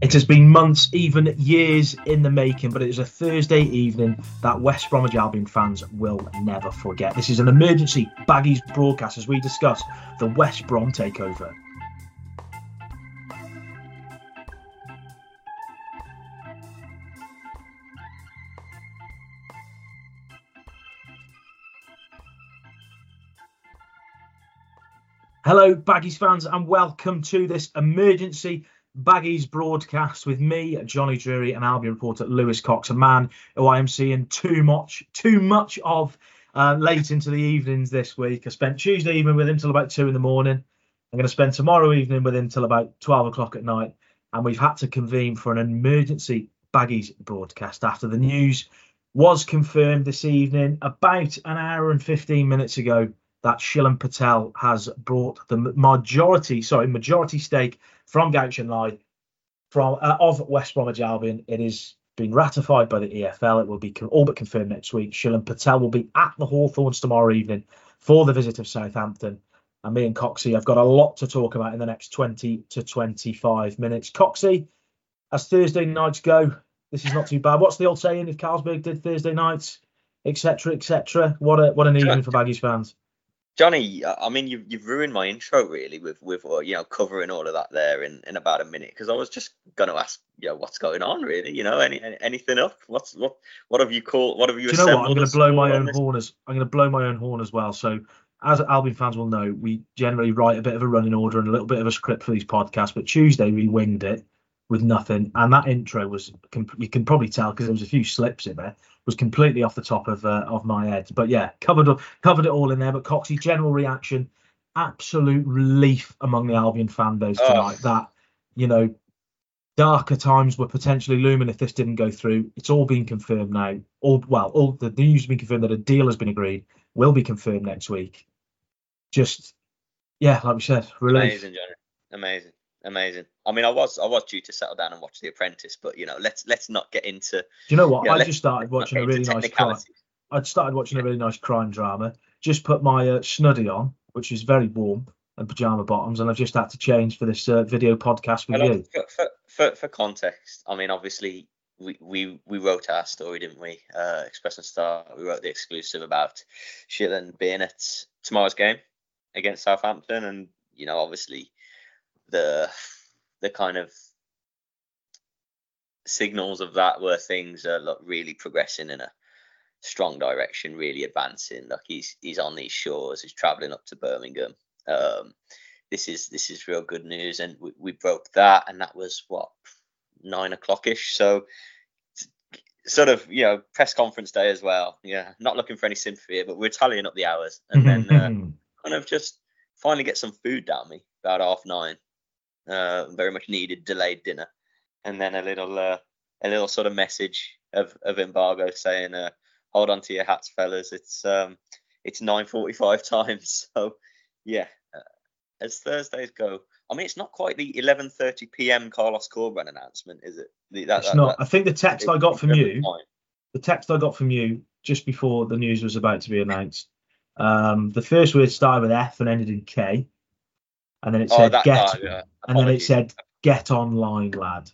It has been months, even years in the making, but it is a Thursday evening that West Bromwich Albion fans will never forget. This is an emergency Baggies broadcast as we discuss the West Brom takeover. Hello, Baggies fans, and welcome to this emergency Baggies broadcast with me, Jonny Drury, and Albion reporter Lewis Cox, a man who I am seeing too much, too much of uh, late into the evenings this week. I spent Tuesday evening with him till about two in the morning. I'm going to spend tomorrow evening with him till about 12 o'clock at night. And we've had to convene for an emergency Baggies broadcast after the news was confirmed this evening about an hour and 15 minutes ago that Shilen Patel has brought the majority, sorry, majority stake from Guochuan Lai from uh, of West Bromwich Albion. It is being ratified by the EFL. It will be all but confirmed next week. Shilen Patel will be at the Hawthorns tomorrow evening for the visit of Southampton. And me and Coxie, I've got a lot to talk about in the next 20 to 25 minutes. Coxie, as Thursday nights go, this is not too bad. What's the old saying? If Carlsberg did Thursday nights, etc., etc. What a what an evening for Baggies fans. Jonny, I mean, you've, you've ruined my intro really with with uh, you know covering all of that there in, in about a minute because I was just going to ask you know what's going on really you know any, any anything up? What's what what have you called what have you Do you know what? I'm going to blow my own horn as I'm going to blow my own horn as well. So as Albion fans will know we generally write a bit of a running order and a little bit of a script for these podcasts but Tuesday we winged it with nothing and that intro was you can probably tell because there was a few slips in there was completely off the top of uh, of my head. But yeah, covered covered it all in there. But Coxie, general reaction, absolute relief among the Albion fan base tonight. Oh. That you know, darker times were potentially looming if this didn't go through. It's all been confirmed now. All well, all the news has been confirmed that a deal has been agreed. Will be confirmed next week. Just yeah, like we said, relief. Amazing, Jonny. Amazing amazing. I mean, I was I was due to settle down and watch The Apprentice, but you know, let's let's not get into. Do you know what? You know, I just started watching a really nice crime. I'd started watching a really nice crime drama. Just put my uh, snuddy on, which is very warm, and pajama bottoms, and I've just had to change for this uh, video podcast with you. For, for, for, context, I mean, obviously. We, we, we wrote our story, didn't we? Uh, Express and Star. We wrote the exclusive about Shilen being at tomorrow's game against Southampton, and you know, obviously, the the kind of signals of that were things are like really progressing in a strong direction, really advancing. Like he's he's on these shores, he's traveling up to Birmingham. Um, this is this is real good news, and we, we broke that, and that was what nine o'clockish. So sort of you know press conference day as well. Yeah, not looking for any sympathy, but we're tallying up the hours, and then uh, kind of just finally get some food down me about half nine uh, very much needed delayed dinner, and then a little uh, a little sort of message of, of embargo saying, uh, "Hold on to your hats, fellas. It's um, it's 9:45 times." So yeah, uh, as Thursdays go, I mean, it's not quite the 11:30 p.m. Carlos Corberán announcement, is it? The, that, it's that, not. That, I think the text I got from you, the text I got from you just before the news was about to be announced. Um, the first word started with F and ended in K and then it oh, said oh, get, guy, yeah. and then it said get online, lad.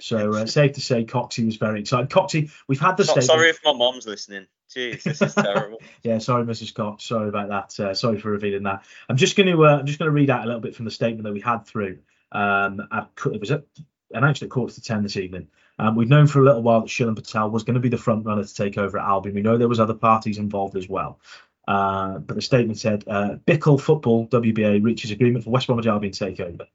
So uh, safe to say, Coxie was very excited. Coxie, we've had the so, statement. Sorry if my mom's listening. Jeez, this is terrible. yeah, sorry, Mrs. Cox. Sorry about that. Uh, sorry for revealing that. I'm just going to uh, I'm just going to read out a little bit from the statement that we had through. Um, at, it was at, announced at quarter to ten this evening. Um, we've known for a little while that Shilen Patel was going to be the front runner to take over at Albion. We know there was other parties involved as well. Uh, but the statement said uh, Bilkul Football WBA reaches agreement for West Bromwich Albion takeover.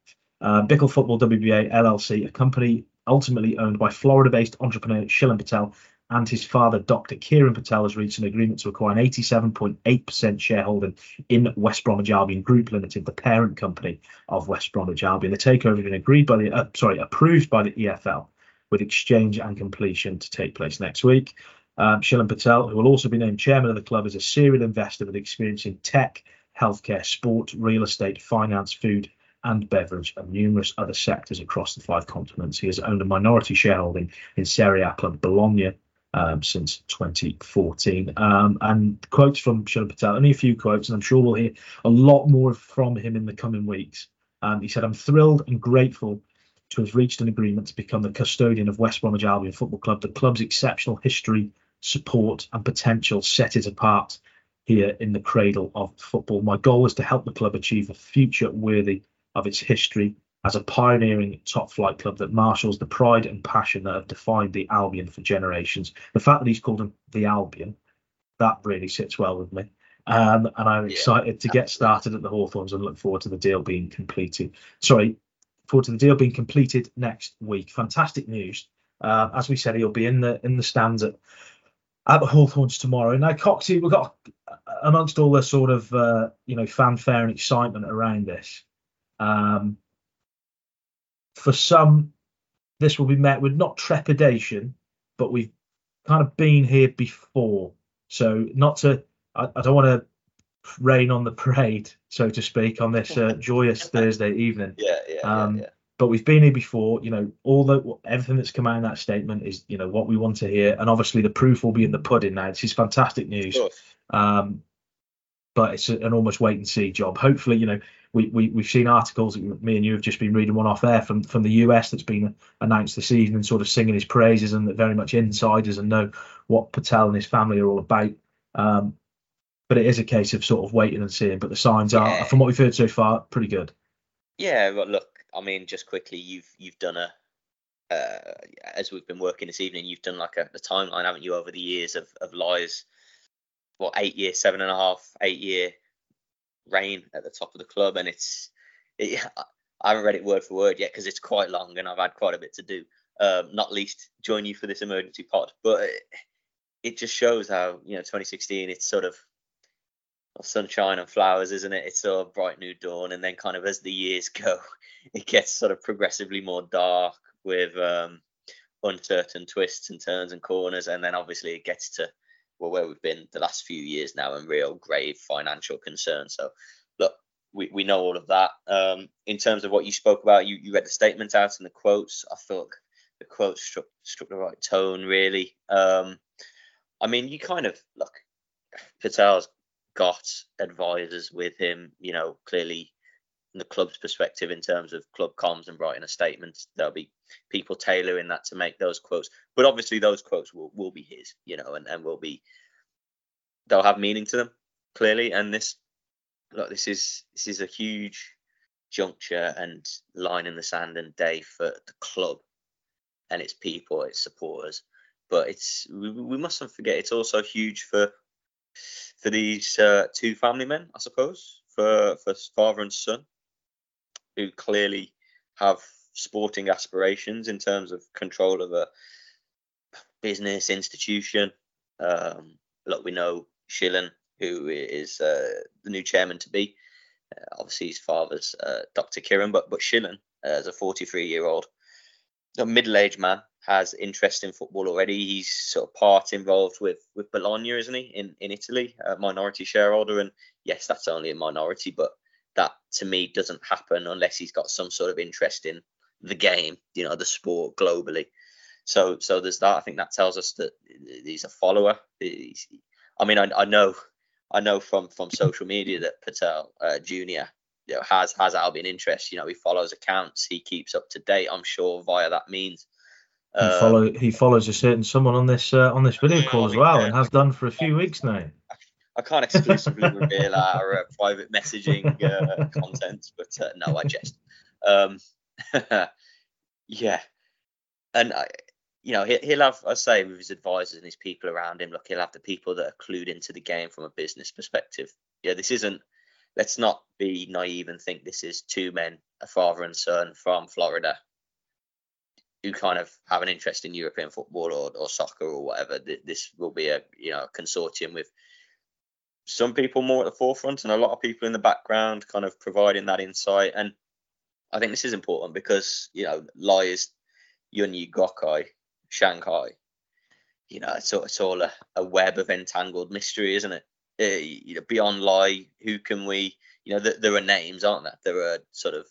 Uh, Bilkul Football WBA LLC, a company ultimately owned by Florida-based entrepreneur Shilen Patel and his father, Dr. Kiran Patel, has reached an agreement to acquire an 87.8% shareholding in West Bromwich Albion Group Limited, the parent company of West Bromwich Albion. The takeover has been agreed by the, uh, sorry, approved by the EFL, with exchange and completion to take place next week. Um, Shilen Patel, who will also be named chairman of the club, is a serial investor with experience in tech, healthcare, sport, real estate, finance, food, and beverage, and numerous other sectors across the five continents. He has owned a minority shareholding in Serie A club Bologna um, since 2014. Um, and quotes from Shilen Patel, only a few quotes, and I'm sure we'll hear a lot more from him in the coming weeks. Um, he said, I'm thrilled and grateful to have reached an agreement to become the custodian of West Bromwich Albion Football Club. The club's exceptional history, support, and potential set it apart here in the cradle of football. My goal is to help the club achieve a future worthy of its history as a pioneering top flight club that marshals the pride and passion that have defined the Albion for generations. The fact that he's called them the Albion, that really sits well with me. Um, and I'm yeah, excited to get started at the Hawthorns and look forward to the deal being completed. Sorry, forward to the deal being completed next week. Fantastic news. Uh, as we said, he'll be in the in the stands at at the Hawthorns tomorrow. Now, Coxie, we've got amongst all the sort of uh, you know fanfare and excitement around this. Um, for some, this will be met with not trepidation, but we've kind of been here before. So not to, I, I don't want to rain on the parade, so to speak, on this uh, joyous Thursday evening. Yeah, yeah, um, yeah, yeah. But we've been here before. You know, all the everything that's come out in that statement is, you know, what we want to hear, and obviously the proof will be in the pudding. Now, this is fantastic news. Um, but it's an almost wait and see job. Hopefully, you know, we, we we've seen articles. Me and you have just been reading one off there from from the US that's been announced this evening, sort of singing his praises and that very much insiders and know what Patel and his family are all about. Um, but it is a case of sort of waiting and seeing. But the signs are, from what we've heard so far, pretty good. Yeah, but look, I mean, just quickly, you've you've done a uh, as we've been working this evening, you've done like a, a timeline, haven't you, over the years of of Lai's what eight year, seven and a half, eight year reign at the top of the club, and it's it, I haven't read it word for word yet because it's quite long and I've had quite a bit to do. Um, not least join you for this emergency pod, but it, it just shows how you know 2016 it's sort of sunshine and flowers, isn't it? It's of bright new dawn, and then kind of as the years go, it gets sort of progressively more dark with um, uncertain twists and turns and corners, and then obviously it gets to well, where we've been the last few years now and real grave financial concerns. So, look, we, we know all of that. Um, in terms of what you spoke about, you, you read the statement out and the quotes. I thought the quotes struck, struck the right tone, really. Um, I mean, you kind of look, Patel's got advisors with him, you know, clearly the club's perspective in terms of club comms and writing a statement. There'll be people tailoring that to make those quotes, but obviously those quotes will, will be his, you know, and, and will be they'll have meaning to them clearly. And this look, this is this is a huge juncture and line in the sand and day for the club and its people, its supporters. But it's we, we mustn't forget it's also huge for for these uh, two family men, I suppose, for for father and son who clearly have sporting aspirations in terms of control of a business institution. Um, look, we know Shilen, who is uh, the new chairman to be. Uh, obviously, his father's uh, Dr. Kiran, but but Shilen, uh, as a 43 year old, a middle aged man, has interest in football already. He's sort of part involved with with Bologna, isn't he, in in Italy, a minority shareholder. And yes, that's only a minority, but that to me doesn't happen unless he's got some sort of interest in the game, you know, the sport globally. So so there's that. I think that tells us that he's a follower. He's, I mean, I, I know I know from from social media that Patel uh, Junior you know, has has Albion interest. You know, he follows accounts, he keeps up to date. I'm sure via that means. He follow he follows a certain someone on this uh, on this video call as well, and has done for a few weeks now. I can't exclusively reveal our uh, private messaging uh, content, but uh, no, I jest. Um, yeah, and I, you know, he'll have, I say, with his advisors and his people around him. Look, he'll have the people that are clued into the game from a business perspective. Yeah, this isn't. Let's not be naive and think this is two men, a father and son from Florida, who kind of have an interest in European football or, or soccer or whatever. This will be a you know a consortium with some people more at the forefront and a lot of people in the background kind of providing that insight. And I think this is important because, you know, Lai is Yunyi Guokai, Shanghai. You know, it's, it's all a, a web of entangled mystery, isn't it? Uh, you know, beyond Lai, who can we, you know, th- there are names, aren't there? There are sort of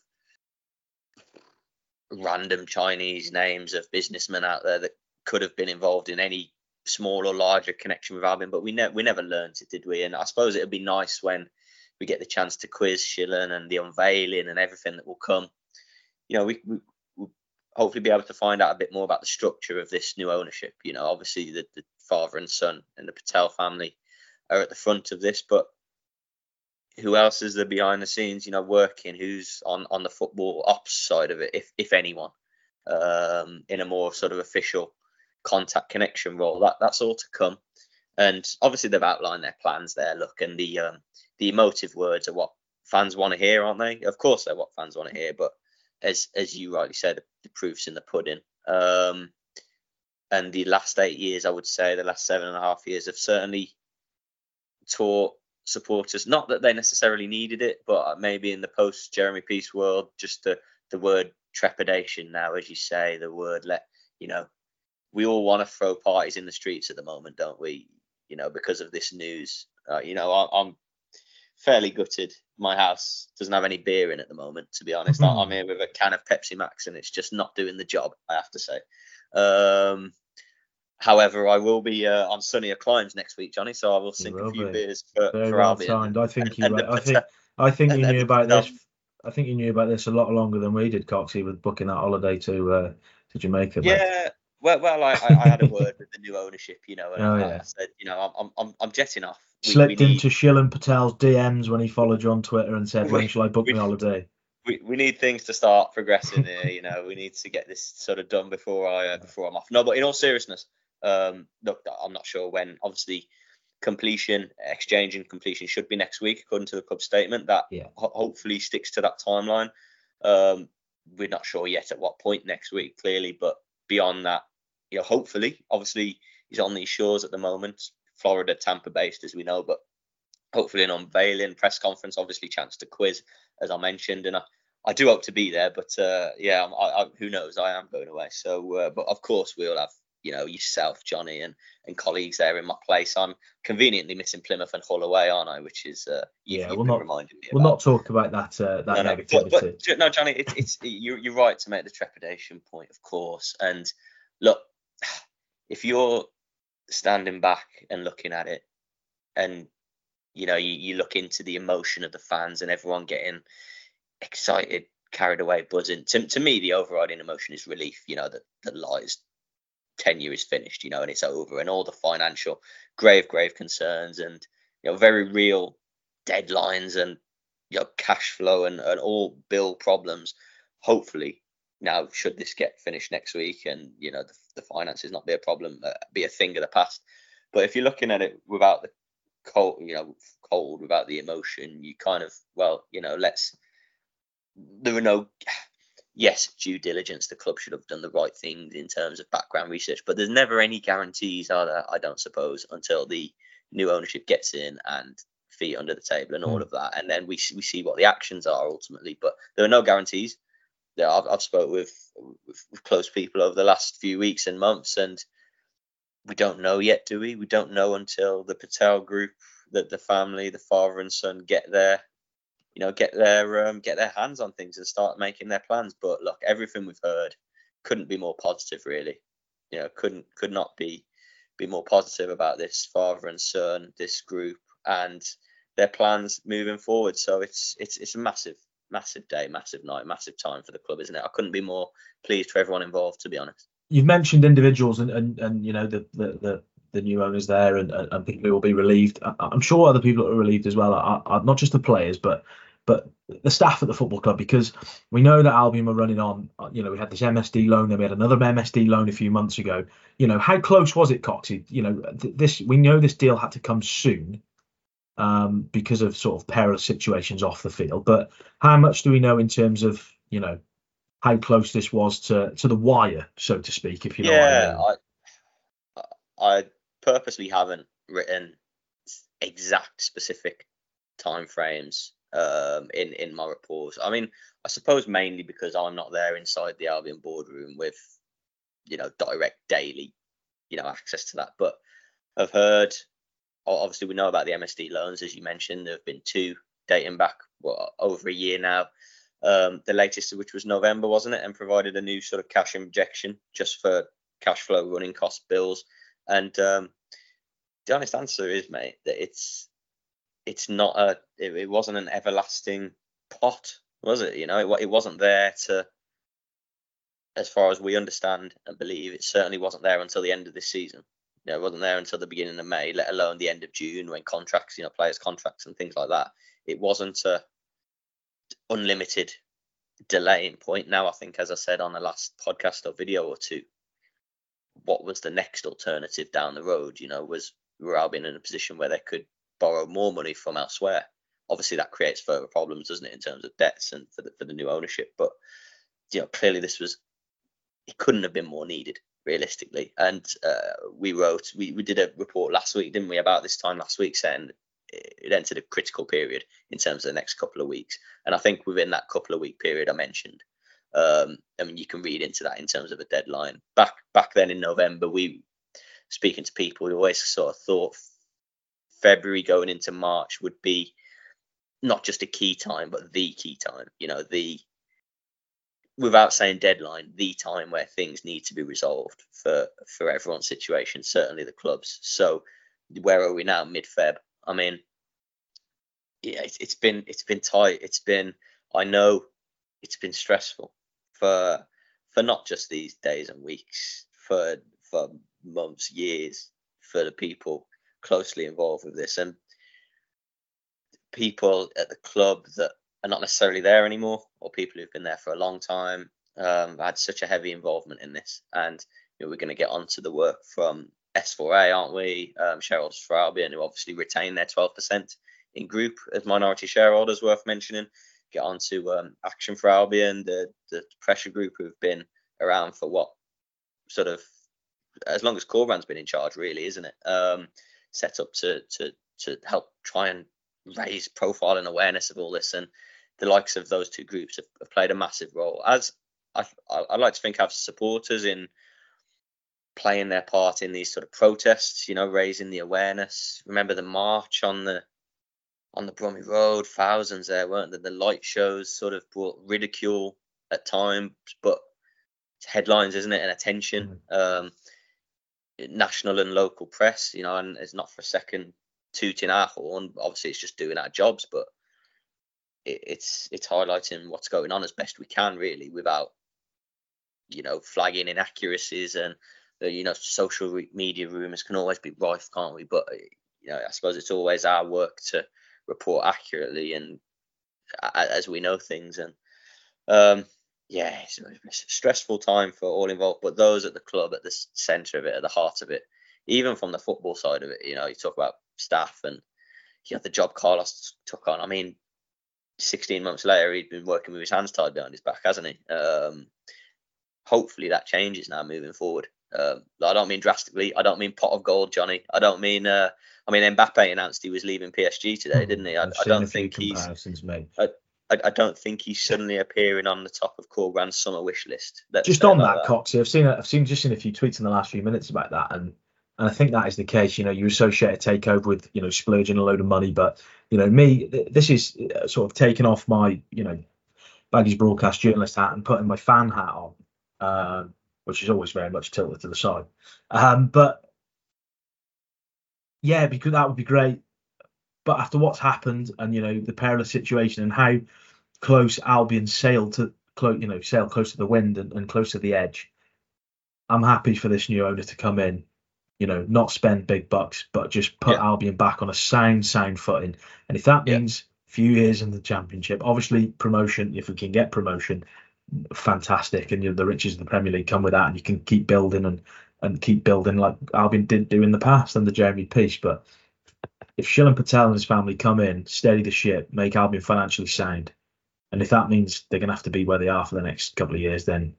random Chinese names of businessmen out there that could have been involved in any small or larger connection with Albion, but we we never learned it, did we? And I suppose it would be nice when we get the chance to quiz Shilen and the unveiling and everything that will come. You know, we, we hopefully be able to find out a bit more about the structure of this new ownership. You know, obviously the, the father and son and the Patel family are at the front of this, but who else is there behind the scenes, you know, working? Who's on on the football ops side of it, if if anyone, um, in a more sort of official contact connection role? That that's all to come. And obviously they've outlined their plans there. Look, and the um, the emotive words are what fans want to hear, aren't they? Of course, they're what fans want to hear. But as as you rightly said, the proof's in the pudding. Um, and the last eight years, I would say, the last seven and a half years have certainly taught supporters not that they necessarily needed it, but maybe in the post Jeremy Peace world, just the the word trepidation now, as you say, the word let you know, we all want to throw parties in the streets at the moment, don't we? You know, because of this news. Uh, you know, I, I'm fairly gutted. My house doesn't have any beer in at the moment, to be honest. Mm-hmm. I'm here with a can of Pepsi Max, and it's just not doing the job. I have to say. Um, however, I will be uh, on sunnier climes next week, Jonny. So I will sink a few be. beers for, Very for well Albion. I think you. I think. I think you knew about this. I think you knew about this a lot longer than we did, Coxie, with booking that holiday to uh, to Jamaica. Yeah, well, well, I, I, had a word with the new ownership, you know, and oh, yeah. I said, you know, I'm, I'm, I'm jetting off. We, Slipped we need... into Shilen Patel's DMs when he followed you on Twitter and said, "When shall I book we, my holiday?" We, we need things to start progressing here. you know, we need to get this sort of done before I uh, before I'm off. No, but in all seriousness, um, look, I'm not sure when. Obviously, completion, exchange and completion should be next week, according to the club statement. That yeah. ho- hopefully sticks to that timeline. Um, we're not sure yet at what point next week, clearly, but beyond that, you know, hopefully, obviously, he's on these shores at the moment, Florida, Tampa based, as we know, but hopefully an unveiling press conference, obviously, chance to quiz, as I mentioned, and I, I do hope to be there, but uh, yeah, I, I, who knows? I am going away, so uh, but of course we'll have you know yourself, Jonny, and and colleagues there in my place. I'm conveniently missing Plymouth and Hull away, aren't I? Which is uh, you, yeah, we'll not we'll not talk about that uh, that no, no, negativity. But, but, no, Jonny, it, it's you're you're right to make the trepidation point, of course, and look, if you're standing back and looking at it, and you know you, you look into the emotion of the fans and everyone getting excited, carried away, buzzing. To, to me, the overriding emotion is relief. You know that the Lai's tenure is finished, you know, and it's over, and all the financial grave, grave concerns and you know very real deadlines and you know cash flow and, and all bill problems. Hopefully, now should this get finished next week and you know the, the finances not be a problem, uh, be a thing of the past. But if you're looking at it without the cold, you know, cold, without the emotion, you kind of well, you know, let's. There are no yes, due diligence. The club should have done the right things in terms of background research, but there's never any guarantees, are there? I don't suppose until the new ownership gets in and feet under the table and all mm. of that, and then we we see what the actions are ultimately. But there are no guarantees. Yeah, I've, I've spoke with, with, with close people over the last few weeks and months, and we don't know yet, do we? We don't know until the Patel group, that the family, the father and son, get there you know, get their um, get their hands on things and start making their plans. But look, everything we've heard couldn't be more positive, really. You know, couldn't could not be be more positive about this father and son, this group, and their plans moving forward. So it's it's it's a massive massive day, massive night, massive time for the club, isn't it? I couldn't be more pleased for everyone involved, to be honest. You've mentioned individuals and and, and you know the, the the the new owners there and, and people will be relieved. I'm sure other people are relieved as well, are, are not just the players, but but the staff at the football club because we know that Albion were running on. You know, we had this MSD loan, then we had another MSD loan a few months ago. You know, how close was it, Coxie? You know, this we know this deal had to come soon um, because of sort of perilous situations off the field. But how much do we know in terms of you know how close this was to to the wire, so to speak, if you know yeah, I, mean? I, I purposely haven't written exact specific time frames um, in in my reports. I mean, I suppose mainly because I'm not there inside the Albion boardroom with you know direct daily you know access to that. But I've heard obviously we know about the MSD loans as you mentioned. There have been two dating back what, over a year now. Um, the latest of which was November, wasn't it? And provided a new sort of cash injection just for cash flow, running cost, bills. And um, the honest answer is, mate, that it's it's not a it, it, wasn't an everlasting pot was it you know it, it wasn't there to as far as we understand and believe, it certainly wasn't there until the end of this season. You know, it wasn't there until the beginning of May, let alone the end of June when contracts, you know, players' contracts and things like that. It wasn't a unlimited delaying point. Now, I think, as I said on the last podcast or video or two, what was the next alternative down the road? You know, was were being in a position where they could borrow more money from elsewhere? Obviously, that creates further problems, doesn't it, in terms of debts and for the, for the new ownership? But you know, clearly this was it couldn't have been more needed realistically. And uh, we wrote, we, we did a report last week, didn't we, about this time last week, saying it entered a critical period in terms of the next couple of weeks. And I think within that couple of week period I mentioned, um, I mean, you can read into that in terms of a deadline. Back back then in November, we speaking to people, we always sort of thought February going into March would be not just a key time, but the key time. You know, the without saying deadline, the time where things need to be resolved for for everyone's situation, certainly the clubs. So where are we now? Mid Feb. I mean, yeah, it's, it's been it's been tight. It's been I know it's been stressful for for not just these days and weeks, for for months, years, for the people closely involved with this and people at the club that are not necessarily there anymore, or people who've been there for a long time, um, had such a heavy involvement in this. And you know, we're going to get onto the work from S4A, aren't we? Um, shareholders for Albion, who obviously retain their 12% in group as minority shareholders, worth mentioning. Get on to um, Action for Albion, the, the pressure group who've been around for what sort of as long as Corberan's been in charge, really, isn't it? Um, set up to to to help try and raise profile and awareness of all this. And the likes of those two groups have, have played a massive role. As I, I, like to think have supporters in playing their part in these sort of protests, you know, raising the awareness. Remember the march on the on the Bromley Road, thousands there, weren't there? The light shows sort of brought ridicule at times, but headlines, isn't it, and attention. Mm-hmm. Um, national and local press, you know, and it's not for a second tooting our horn. Obviously, it's just doing our jobs, but it, it's it's highlighting what's going on as best we can, really, without you know flagging inaccuracies and the you know social media rumors can always be rife, can't we? But you know, I suppose it's always our work to report accurately and as we know things and um yeah it's a stressful time for all involved but those at the club at the center of it at the heart of it even from the football side of it you know you talk about staff and you know the job Carlos took on. I mean, 16 months later, he'd been working with his hands tied behind his back, hasn't he? Um, hopefully that changes now moving forward. Um, I don't mean drastically. I don't mean pot of gold, Jonny. I don't mean. Uh, I mean Mbappe announced he was leaving PSG today, didn't he? I, I don't think he's. I, I, don't think he's suddenly appearing on the top of Corberan's summer wish list. Just on that, that, Coxie, I've seen I've seen just seen a few tweets in the last few minutes about that, and and I think that is the case. You know, you associate a takeover with, you know, splurging a load of money. But, you know, me, this is uh, sort of taking off my, you know, Baggies broadcast journalist hat and putting my fan hat on, um, which is always very much tilted to the side. Um, but yeah, because that would be great. But after what's happened and, you know, the perilous situation and how close Albion sailed to, close, you know, sail close to the wind and, and close to the edge, I'm happy for this new owner to come in you know, not spend big bucks, but just put yeah. Albion back on a sound, sound footing. And if that means a few years in the championship, obviously promotion, if we can get promotion, fantastic. And you know, the riches of the Premier League come with that, and you can keep building and and keep building like Albion did do in the past under Jeremy Peace. But if Shilen Patel and his family come in, steady the ship, make Albion financially sound, and if that means they're going to have to be where they are for the next couple of years, then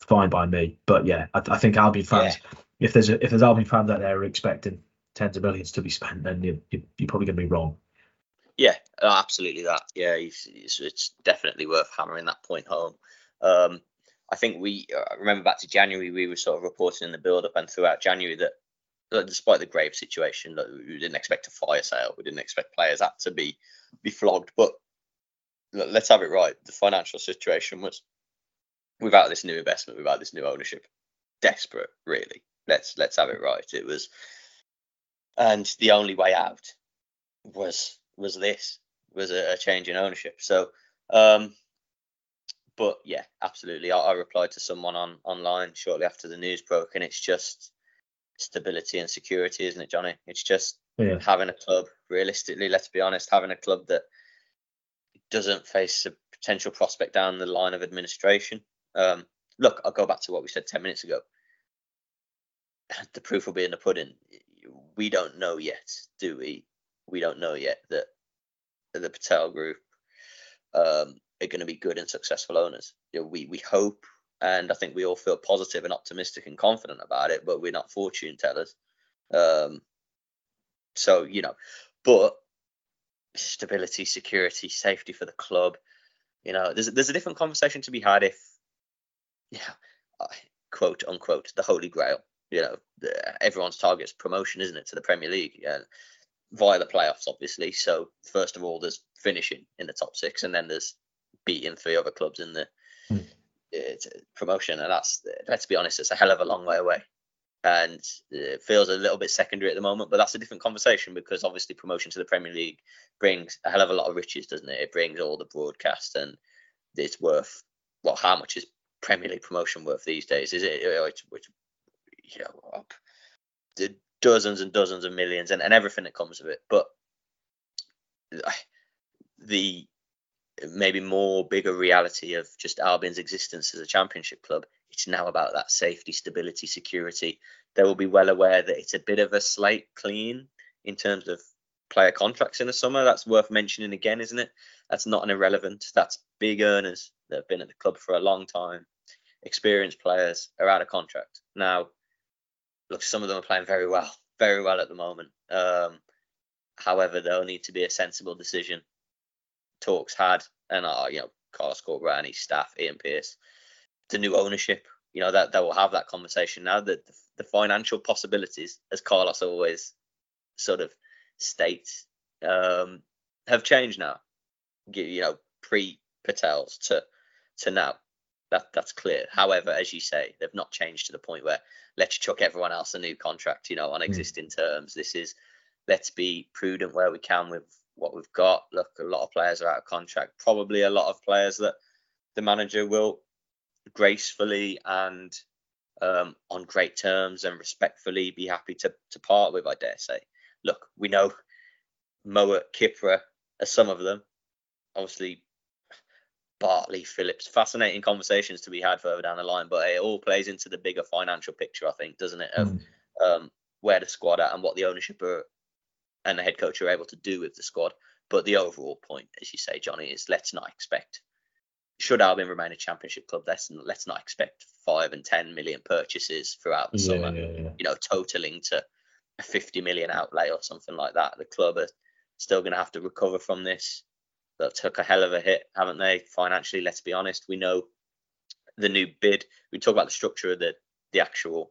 fine by me. But yeah, I, I think Albion fans. Yeah if there's a, if there's Albion fans out there expecting tens of millions to be spent, then you, you, you're probably going to be wrong. Yeah, absolutely that. Yeah, it's, it's, definitely worth hammering that point home. Um, I think we uh, remember back to January, we were sort of reporting in the build up and throughout January that, that despite the grave situation, that we didn't expect a fire sale, we didn't expect players had to be be flogged. But let's have it right. The financial situation was without this new investment, without this new ownership, desperate, really let's let's have it right. It was, and the only way out was was this was a, a change in ownership. So, um, but yeah, absolutely. I, I, replied to someone on online shortly after the news broke, and it's just stability and security, isn't it, Jonny? It's just yeah. having a club. Realistically, let's be honest, having a club that doesn't face a potential prospect down the line of administration. Um, look, I'll go back to what we said ten minutes ago. The proof will be in the pudding. We don't know yet, do we? We don't know yet that the Patel Group um, are going to be good and successful owners. You know, we we hope, and I think we all feel positive and optimistic and confident about it, but we're not fortune tellers. Um, so you know, but stability, security, safety for the club. You know, there's there's a different conversation to be had if, yeah, quote unquote, the holy grail. You know, everyone's target is promotion, isn't it, to the Premier League? Yeah, via the playoffs, obviously. So first of all, there's finishing in the top six, and then there's beating three other clubs in the mm. uh, promotion, and that's let's be honest, it's a hell of a long way away, and it feels a little bit secondary at the moment. But that's a different conversation because obviously promotion to the Premier League brings a hell of a lot of riches, doesn't it? It brings all the broadcast, and it's worth well, how much is Premier League promotion worth these days? Is it which, which you know, the dozens and dozens of millions and, and everything that comes with it, but the maybe more bigger reality of just Albion's existence as a championship club. It's now about that safety, stability, security. They will be well aware that it's a bit of a slate clean in terms of player contracts in the summer. That's worth mentioning again, isn't it? That's not an irrelevant. That's big earners that have been at the club for a long time. Experienced players are out of contract. Now, look, some of them are playing very well, very well at the moment. Um, however, there'll need to be a sensible decision talks had, and uh, you know, Carlos Corberán and his staff, Ian Pearce, the new ownership, you know, that, that will have that conversation now. That the, the financial possibilities, as Carlos always sort of states, um, have changed now. You know, pre Patel's to to now. That that's clear. However, as you say, they've not changed to the point where let's chuck everyone else a new contract, you know, on hmm. existing mm. terms. This is let's be prudent where we can with what we've got. Look, a lot of players are out of contract. Probably a lot of players that the manager will gracefully and um, on great terms and respectfully be happy to, to part with, I dare say. Look, we know Mowatt, Kipre are some of them. Obviously, Bartley, Phillips, fascinating conversations to be had further down the line, but it all plays into the bigger financial picture, I think, doesn't it? Of mm. um, where the squad at and what the ownership are, and the head coach are able to do with the squad. But the overall point, as you say, Jonny, is let's not expect. Should Albion remain a championship club, let's let's not expect five and ten million purchases throughout the yeah, summer. Yeah, yeah. You know, totaling to a fifty million outlay or something like that. The club are still going to have to recover from this. They took a hell of a hit, haven't they? Financially, let's be honest. We know the new bid. We talk about the structure of the the actual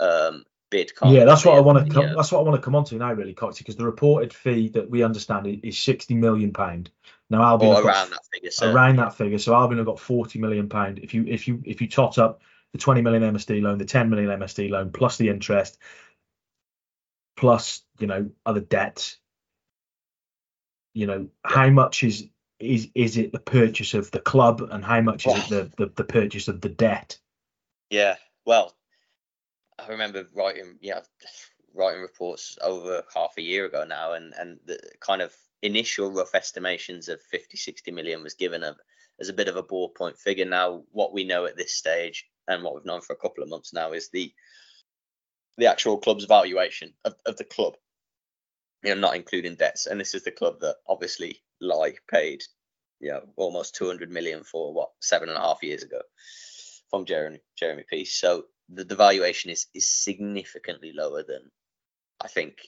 um, bid. Yeah, that's what I want to. Com- That's what I want to come on to now, really, Coxie, because the reported fee that we understand is sixty million pound. Now Albion or around that figure. Certainly. Around that figure, so Albion have got forty million pound. If you if you if you tot up the twenty million MSD loan, the ten million MSD loan, plus the interest, plus you know other debts, you know how much is is is it the purchase of the club and how much is oh. it the, oh. the the purchase of the debt? Yeah, well, I remember writing, yeah, writing reports over half a year ago now, and and the kind of initial rough estimations of 50, 60 million was given a, as a bit of a ballpoint figure. Now, what we know at this stage, and what we've known for a couple of months now, is the the actual club's valuation of, of the club, you know, not including debts. And this is the club that obviously Lai paid, you know, almost 200 million for what seven and a half years ago from Jeremy Jeremy Peace. So the, the valuation is is significantly lower than I think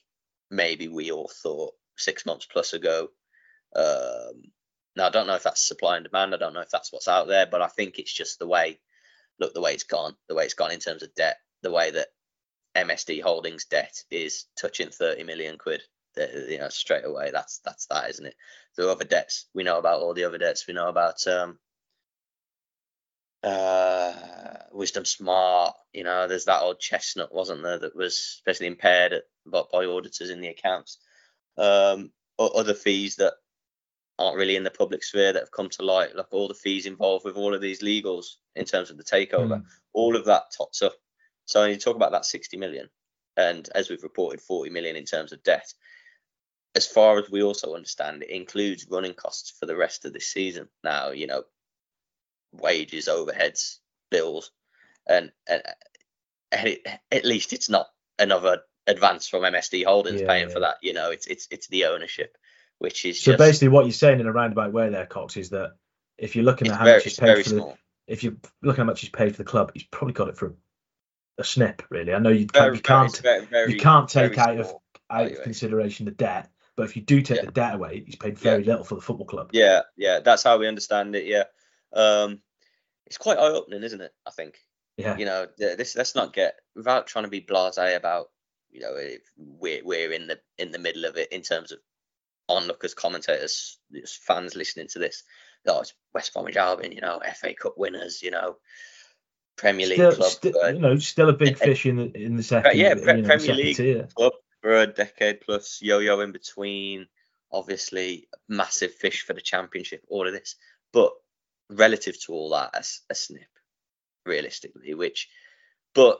maybe we all thought six months plus ago. Um, now I don't know if that's supply and demand. I don't know if that's what's out there, but I think it's just the way. Look, the way it's gone, the way it's gone in terms of debt, the way that MSD Holdings debt is touching 30 million quid. You know, straight away, that's that's that, isn't it? The other debts we know about all the other debts. We know about um, uh, Wisdom Smart. You know, there's that old chestnut, wasn't there, that was especially impaired at, by, by auditors in the accounts. Um, other fees that aren't really in the public sphere that have come to light, like all the fees involved with all of these legals in terms of the takeover, mm. all of that tots up. So you talk about that 60 million, and as we've reported, 40 million in terms of debt. As far as we also understand, it includes running costs for the rest of this season. Now, you know, wages, overheads, bills, and, and, and it, at least it's not another advance from MSD Holdings yeah, paying yeah. for that. You know, it's it's it's the ownership which is so just, basically what you're saying in a roundabout way there, Cox, is that if you're looking at how very, much he's paid for the, if you're looking at how much he's paid for the club, he's probably got it from a snip, really. I know you, very, you can't very, you can't take out of out of consideration the debt, but if you do take yeah. the debt away, he's paid very yeah. little for the football club. Yeah, yeah, that's how we understand it. Yeah, um, it's quite eye opening, isn't it? I think. Yeah. You know, this let's not get without trying to be blasé about. You know, we're we're in the in the middle of it in terms of onlookers, commentators, fans listening to this. Oh, it's West Bromwich Albion, you know, FA Cup winners, you know, Premier League still, club. Still, you know, still a big fish in the in the second. Yeah, you know, Premier League tier. club for a decade plus, yo-yo in between. Obviously, massive fish for the Championship. All of this, but relative to all that, a, a snip, realistically. Which, but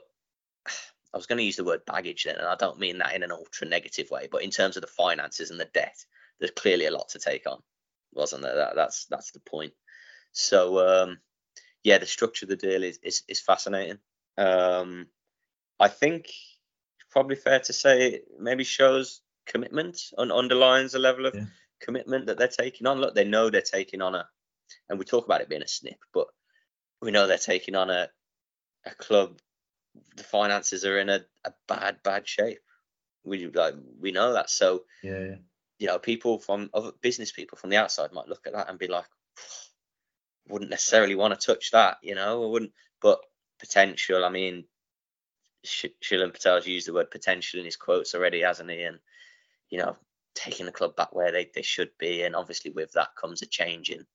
I was going to use the word baggage then, and I don't mean that in an ultra negative way, but in terms of the finances and the debt, there's clearly a lot to take on, wasn't there? That, that's that's the point. So um, yeah, the structure of the deal is is, is fascinating. Um, I think probably fair to say it maybe shows commitment and underlines a level of yeah. commitment that they're taking on. Look, they know they're taking on a, and we talk about it being a snip, but we know they're taking on a a club the finances are in a, a bad, bad shape. We like we know that. So yeah, you know, people from other business people from the outside might look at that and be like, wouldn't necessarily want to touch that, you know, I wouldn't. But potential, I mean, Shilen Patel's used the word potential in his quotes already, hasn't he? And you know, taking the club back where they, they should be, and obviously with that comes a change in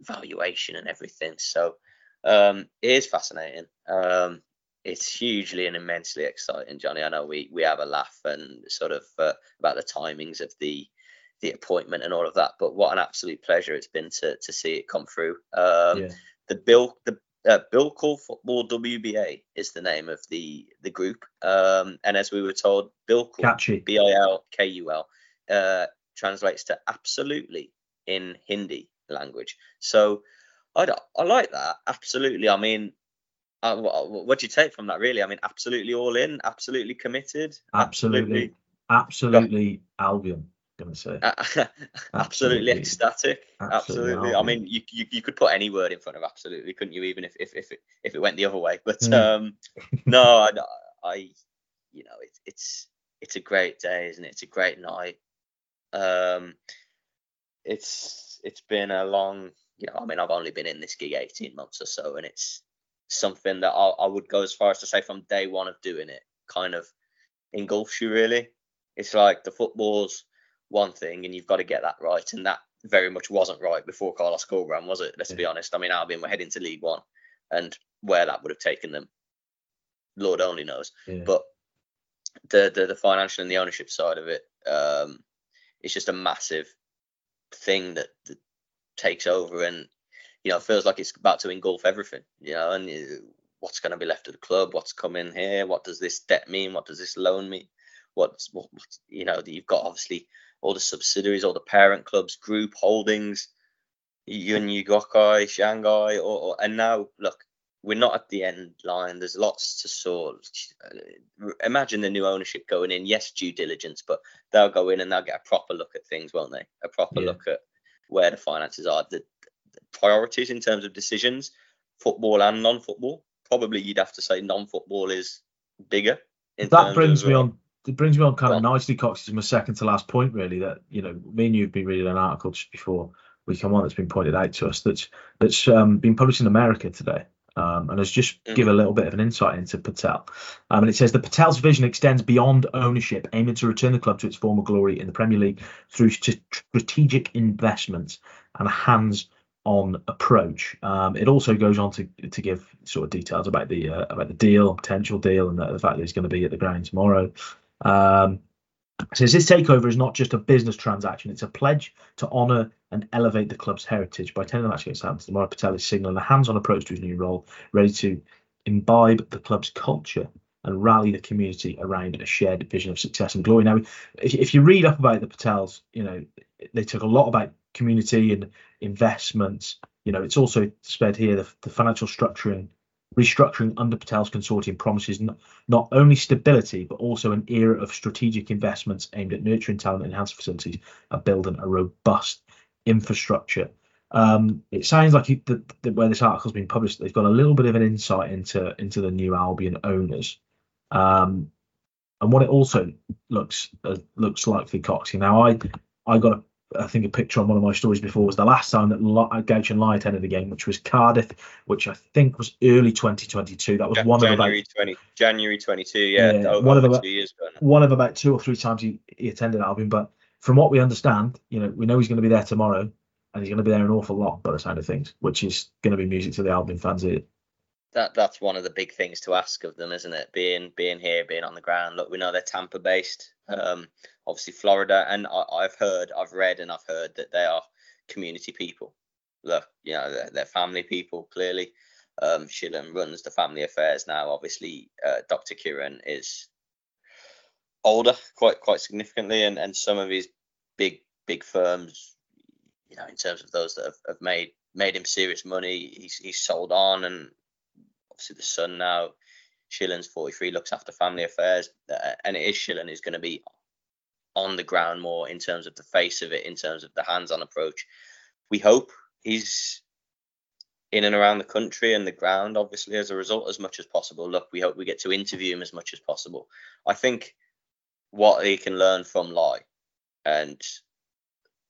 valuation and everything. So um, it is fascinating. Um, it's hugely and immensely exciting, Jonny. I know we we have a laugh and sort of uh, about the timings of the the appointment and all of that, but what an absolute pleasure it's been to to see it come through. Um, yeah. The Bill the uh, Bilkul Football WBA is the name of the the group, um, and as we were told, Bilkul B I L K U L uh, translates to absolutely in Hindi language. So I, I like that absolutely. I mean, uh, what, what do you take from that, really? I mean, absolutely all in, absolutely committed, absolutely, absolutely, absolutely Albion. Gonna say absolutely, absolutely ecstatic, absolutely. absolutely. I mean, you, you you could put any word in front of absolutely, couldn't you? Even if if if it, if it went the other way, but mm. um, no, I, I, you know, it's it's it's a great day, isn't it? It's a great night. Um, it's it's been a long, you know, I mean, I've only been in this gig 18 months or so, and it's something that I, I would go as far as to say from day one of doing it kind of engulfs you really. It's like the football's one thing and you've got to get that right. And that very much wasn't right before Carlos Corberán, was it? Let's yeah. be honest. I mean, Albion were heading to League One and where that would have taken them, Lord only knows. Yeah. But the, the the financial and the ownership side of it, um, it's just a massive thing that, that takes over and you know, feels like it's about to engulf everything, you know, and uh, what's going to be left of the club, what's coming here, what does this debt mean, what does this loan mean, what's, what, what you know, that you've got obviously all the subsidiaries, all the parent clubs, group holdings, Yun Guokai, Shanghai, or, or, and now look, we're not at the end line. There's lots to sort. Imagine the new ownership going in. Yes, due diligence, but they'll go in and they'll get a proper look at things, won't they? A proper yeah. look at where the finances are. The, priorities in terms of decisions, football and non-football. Probably you'd have to say non-football is bigger. that brings of, me uh, on. It brings me on kind of nicely, Cox, to my second to last point, really. That you know, me and you've been reading an article just before we come on that's been pointed out to us that's that's um, been published in America today. Um, and has just mm. give a little bit of an insight into Patel. Um, and it says the Patel's vision extends beyond ownership, aiming to return the club to its former glory in the Premier League through strategic investments and a hands on approach. Um, it also goes on to to give sort of details about the uh, about the deal, potential deal, and the, the fact that he's going to be at the ground tomorrow. Um, says this takeover is not just a business transaction, it's a pledge to honour and elevate the club's heritage. By attending the match against Southampton, Maurice Patel is signalling a hands on approach to his new role, ready to imbibe the club's culture and rally the community around a shared vision of success and glory. Now, if, if you read up about the Patels, you know, they talk a lot about community and investments. You know, it's also said here the, the financial structuring restructuring under Patel's consortium promises not, not only stability but also an era of strategic investments aimed at nurturing talent, enhancing facilities, and building a robust infrastructure. Um, it sounds like the, the, where this article's been published, they've got a little bit of an insight into into the new Albion owners, um, and what it also looks uh, looks like for Coxie. Now, I I got a I think a picture on one of my stories before was the last time that uh, Guochuan Lai attended a game, which was Cardiff, which I think was early 2022. That was one January of about 20, January 22. Yeah, yeah one of about, two years ago. One of about two or three times he, he attended Albion, but from what we understand, you know, we know he's going to be there tomorrow, and he's going to be there an awful lot by the sound of things, which is going to be music to the Albion fans' ear that that's one of the big things to ask of them, isn't it? Being being here, being on the ground. Look, we know they're Tampa based, um, obviously Florida, and I, have heard, I've read, and I've heard that they are community people. Look, you know, they're, they're family people clearly. Um, runs the family affairs now. Obviously, uh, Dr. Kiran is older, quite quite significantly, and and some of his big big firms, you know, in terms of those that have, have made made him serious money, he's he's sold on and obviously the son now. Shilen's 43, looks after family affairs, uh, and it is Shillan who's going to be on the ground more in terms of the face of it, in terms of the hands-on approach. We hope he's in and around the country and the ground, obviously, as a result, as much as possible. Look, we hope we get to interview him as much as possible. I think what he can learn from Lai, and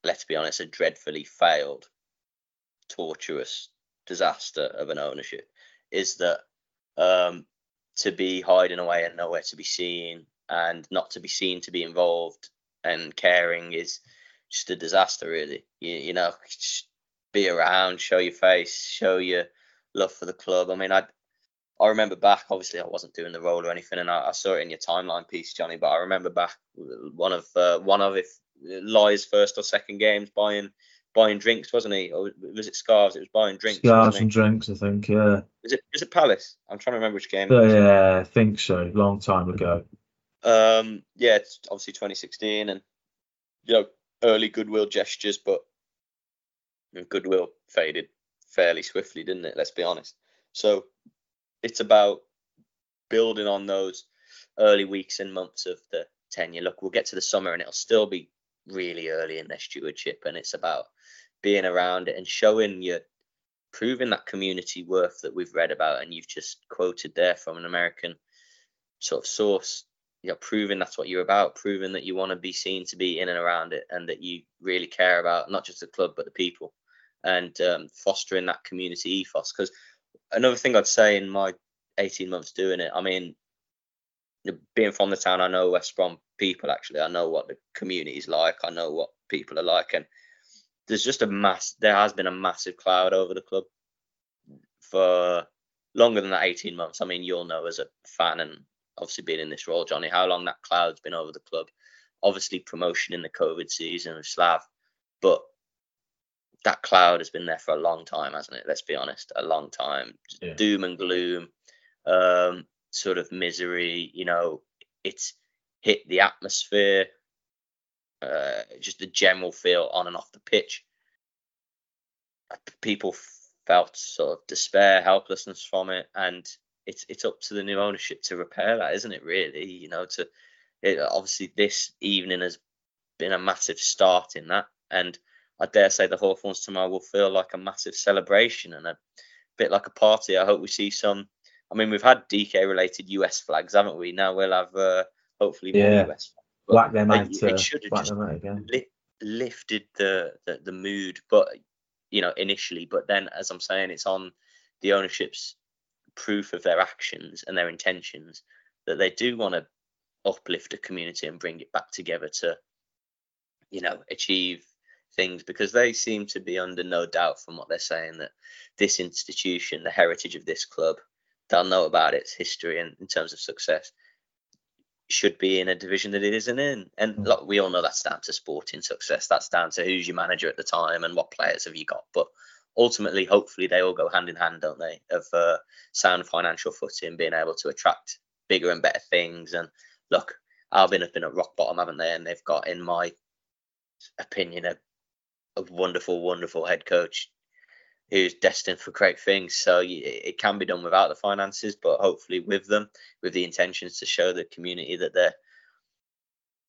let's be honest, a dreadfully failed, tortuous disaster of an ownership is that um, to be hiding away and nowhere to be seen and not to be seen to be involved and caring is just a disaster really you, you know be around show your face show your love for the club i mean i i remember back obviously i wasn't doing the role or anything and i, I saw it in your timeline piece Jonny but i remember back one of uh, one of if Lai's first or second games buying buying drinks, wasn't he? Or was it scarves? It was buying drinks. Scarves and drinks, I think. Yeah. Is it? Is it Palace? I'm trying to remember which game. Uh, yeah, I think so. Long time ago. Um. Yeah, it's obviously 2016, and you know, early goodwill gestures, but goodwill faded fairly swiftly, didn't it? Let's be honest. So it's about building on those early weeks and months of the tenure. Look, we'll get to the summer and it'll still be really early in their stewardship, and it's about being around it and showing you proving that community worth that we've read about and you've just quoted there from an American sort of source. You know, proving that's what you're about, proving that you want to be seen to be in and around it, and that you really care about not just the club but the people, and um, fostering that community ethos. Because another thing I'd say in my 18 months doing it, I mean, being from the town, I know West Brom people. Actually, I know what the community is like. I know what people are like, and there's just a mass there has been a massive cloud over the club for longer than that 18 months. I mean, you'll know as a fan and obviously being in this role, Jonny, how long that cloud's been over the club. Obviously, promotion in the COVID season with Slav, but that cloud has been there for a long time, hasn't it? Let's be honest, a long time. Yeah. Doom and gloom, um, sort of misery. You know, it's hit the atmosphere uh, just the general feel on and off the pitch. People felt sort of despair, helplessness from it, and it's it's up to the new ownership to repair that, isn't it? Really, you know, to it, obviously this evening has been a massive start in that, and I dare say the Hawthorns tomorrow will feel like a massive celebration and a bit like a party. I hope we see some. I mean, we've had DK related US flags, haven't we? Now we'll have uh, hopefully more yeah. US Black them out. It, it should have just li- lifted the, the the mood, but you know initially. But then, as I'm saying, it's on the ownership's proof of their actions and their intentions that they do want to uplift a community and bring it back together to, you know, achieve things because they seem to be under no doubt from what they're saying that this institution, the heritage of this club, they'll know about its history and in terms of success should be in a division that it isn't in. And mm. look, we all know that's down to sporting success. That's down to who's your manager at the time and what players have you got. But ultimately, hopefully, they all go hand in hand, don't they? Of uh, sound financial footing, being able to attract bigger and better things. And look, Albion have been at rock bottom, haven't they? And they've got, in my opinion, a, a wonderful, wonderful head coach who's destined for great things. So it can be done without the finances, but hopefully with them, with the intentions to show the community that they're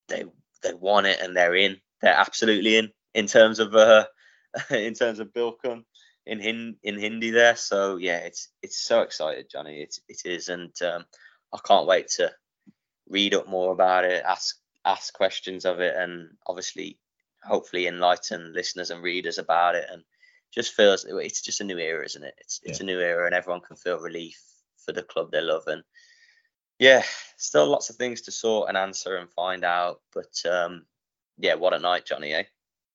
they they want it and they're in. They're absolutely in in terms of uh in terms of Bilkul in in in Hindi there. So yeah, it's it's so excited, Jonny. It's it is, and um, I can't wait to read up more about it, ask ask questions of it, and obviously hopefully enlighten listeners and readers about it and just feels it's just a new era, isn't it? It's it's yeah. a new era, and everyone can feel relief for the club they love. And yeah, still lots of things to sort and answer and find out. But um, yeah, what a night, Jonny, eh?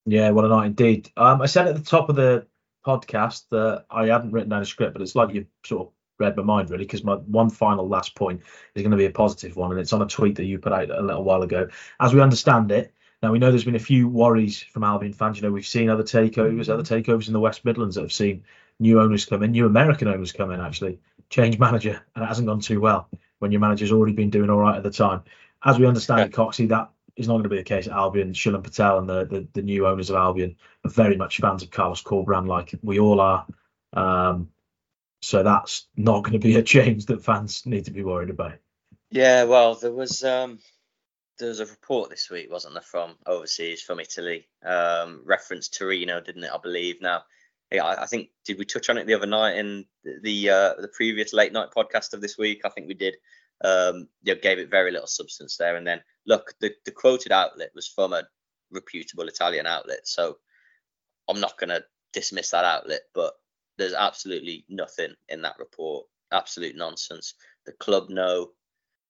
Yeah, what a night indeed. Um, I said at the top of the podcast that I hadn't written down a script, but it's like you've sort of read my mind really, because my one final last point is going to be a positive one, and it's on a tweet that you put out a little while ago. As we understand it, now we know there's been a few worries from Albion fans. You know, we've seen other takeovers, other takeovers in the West Midlands that have seen new owners come in, new American owners come in actually, change manager, and it hasn't gone too well when your manager's already been doing all right at the time. As we understand it, Coxie, that is not going to be the case at Albion. Shilen Patel and the, the, the new owners of Albion are very much fans of Carlos Corberán, like we all are. Um, so that's not going to be a change that fans need to be worried about. Yeah, well, there was um, there was a report this week, wasn't there, from overseas, from Italy, um, reference Torino, didn't it? I believe. Now, I, I think did we touch on it the other night in the uh, the previous late night podcast of this week? I think we did. Um, you know, gave it very little substance there, and then look, the, the quoted outlet was from a reputable Italian outlet, so I'm not going to dismiss that outlet, but there's absolutely nothing in that report, absolute nonsense. The club know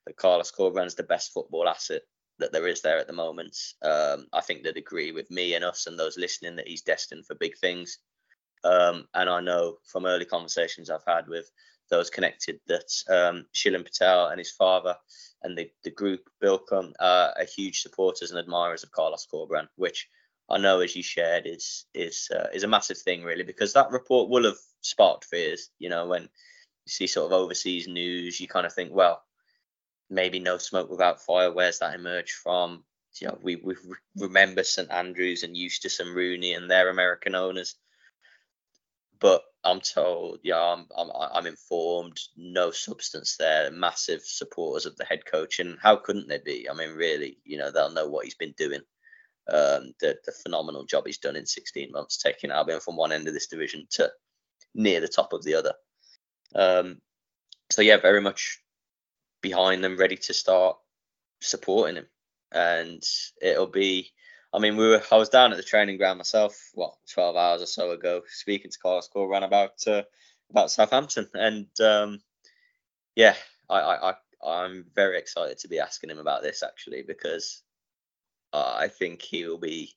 that Carlos Corberán's the best football asset that there is there at the moment. Um, I think they'd agree with me and us and those listening that he's destined for big things. Um, and I know from early conversations I've had with those connected that um, Patel and his father and the, the group Bilkul are, huge supporters and admirers of Carlos Corberán, which I know, as you shared, is is uh, is a massive thing really because that report will have sparked fears. You know, when you see sort of overseas news, you kind of think, well, maybe no smoke without fire. Where's that emerged from? You know, we we remember St Andrews and Eustace and Rooney and their American owners, but I'm told, yeah, I'm, I'm I'm informed, no substance there. Massive supporters of the head coach, and how couldn't they be? I mean, really, you know, they'll know what he's been doing. Um, the the phenomenal job he's done in 16 months, taking Albion from one end of this division to near the top of the other. Um, so yeah, very much behind them, ready to start supporting him. And it'll be, I mean, we were, I was down at the training ground myself, what, 12 hours or so ago, speaking to Carlos Corberán about uh, about Southampton, and um, yeah, I, I, I I'm very excited to be asking him about this actually because uh, I think he will be.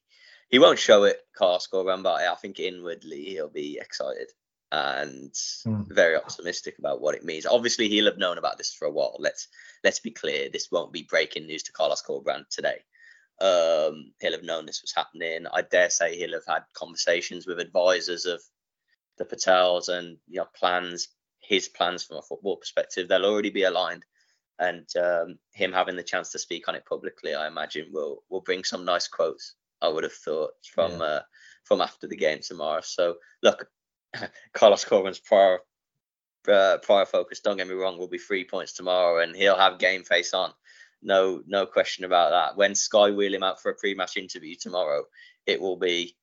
He won't show it, Carlos Corberán, but I think inwardly he'll be excited and mm. very optimistic about what it means. Obviously, he'll have known about this for a while. Let's let's be clear. This won't be breaking news to Carlos Corberán today. Um, he'll have known this was happening. I dare say he'll have had conversations with advisors of the Patels and you know plans, his plans from a football perspective. They'll already be aligned, and um, him having the chance to speak on it publicly, I imagine will will bring some nice quotes. I would have thought from yeah. uh, from after the game tomorrow. So look, Carlos Corberán's prior uh, prior focus, don't get me wrong, will be three points tomorrow, and he'll have game face on. No, no question about that. When Sky wheel him out for a pre-match interview tomorrow, it will be,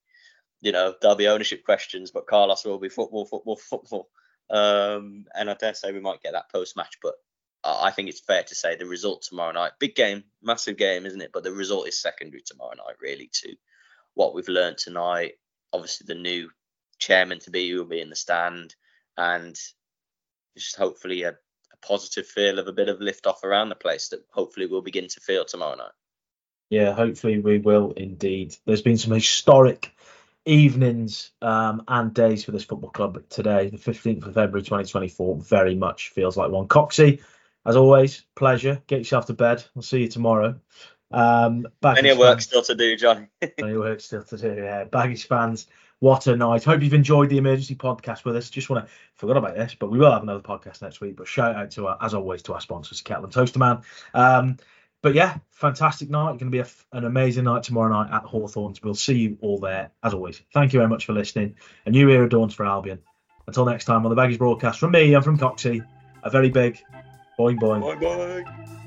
you know, there'll be ownership questions, but Carlos will be football, football, football. Um, and I dare say we might get that post-match, but I think it's fair to say the result tomorrow night, big game, massive game, isn't it? But the result is secondary tomorrow night, really, to what we've learned tonight. Obviously, the new chairman to be will be in the stand, and just hopefully a, positive feel of a bit of lift off around the place that hopefully we'll begin to feel tomorrow night. Yeah, hopefully we will indeed. There's been some historic evenings um, and days for this football club today. The 15th of February 2024 very much feels like one. Coxie, as always, pleasure. Get yourself to bed. I'll see you tomorrow. Um, Plenty of work still to do, John. Plenty of work still to do. Yeah, Baggies fans, what a night! Hope you've enjoyed the emergency podcast with us. Just want to forgot about this, but we will have another podcast next week. But shout out to our, as always to our sponsors, Kettle and Toasterman. Um, but yeah, fantastic night. Going to be a, an amazing night tomorrow night at Hawthorns. We'll see you all there as always. Thank you very much for listening. A new era dawns for Albion. Until next time on the Baggies broadcast from me and from Coxie, a very big boing boing. Boing boing.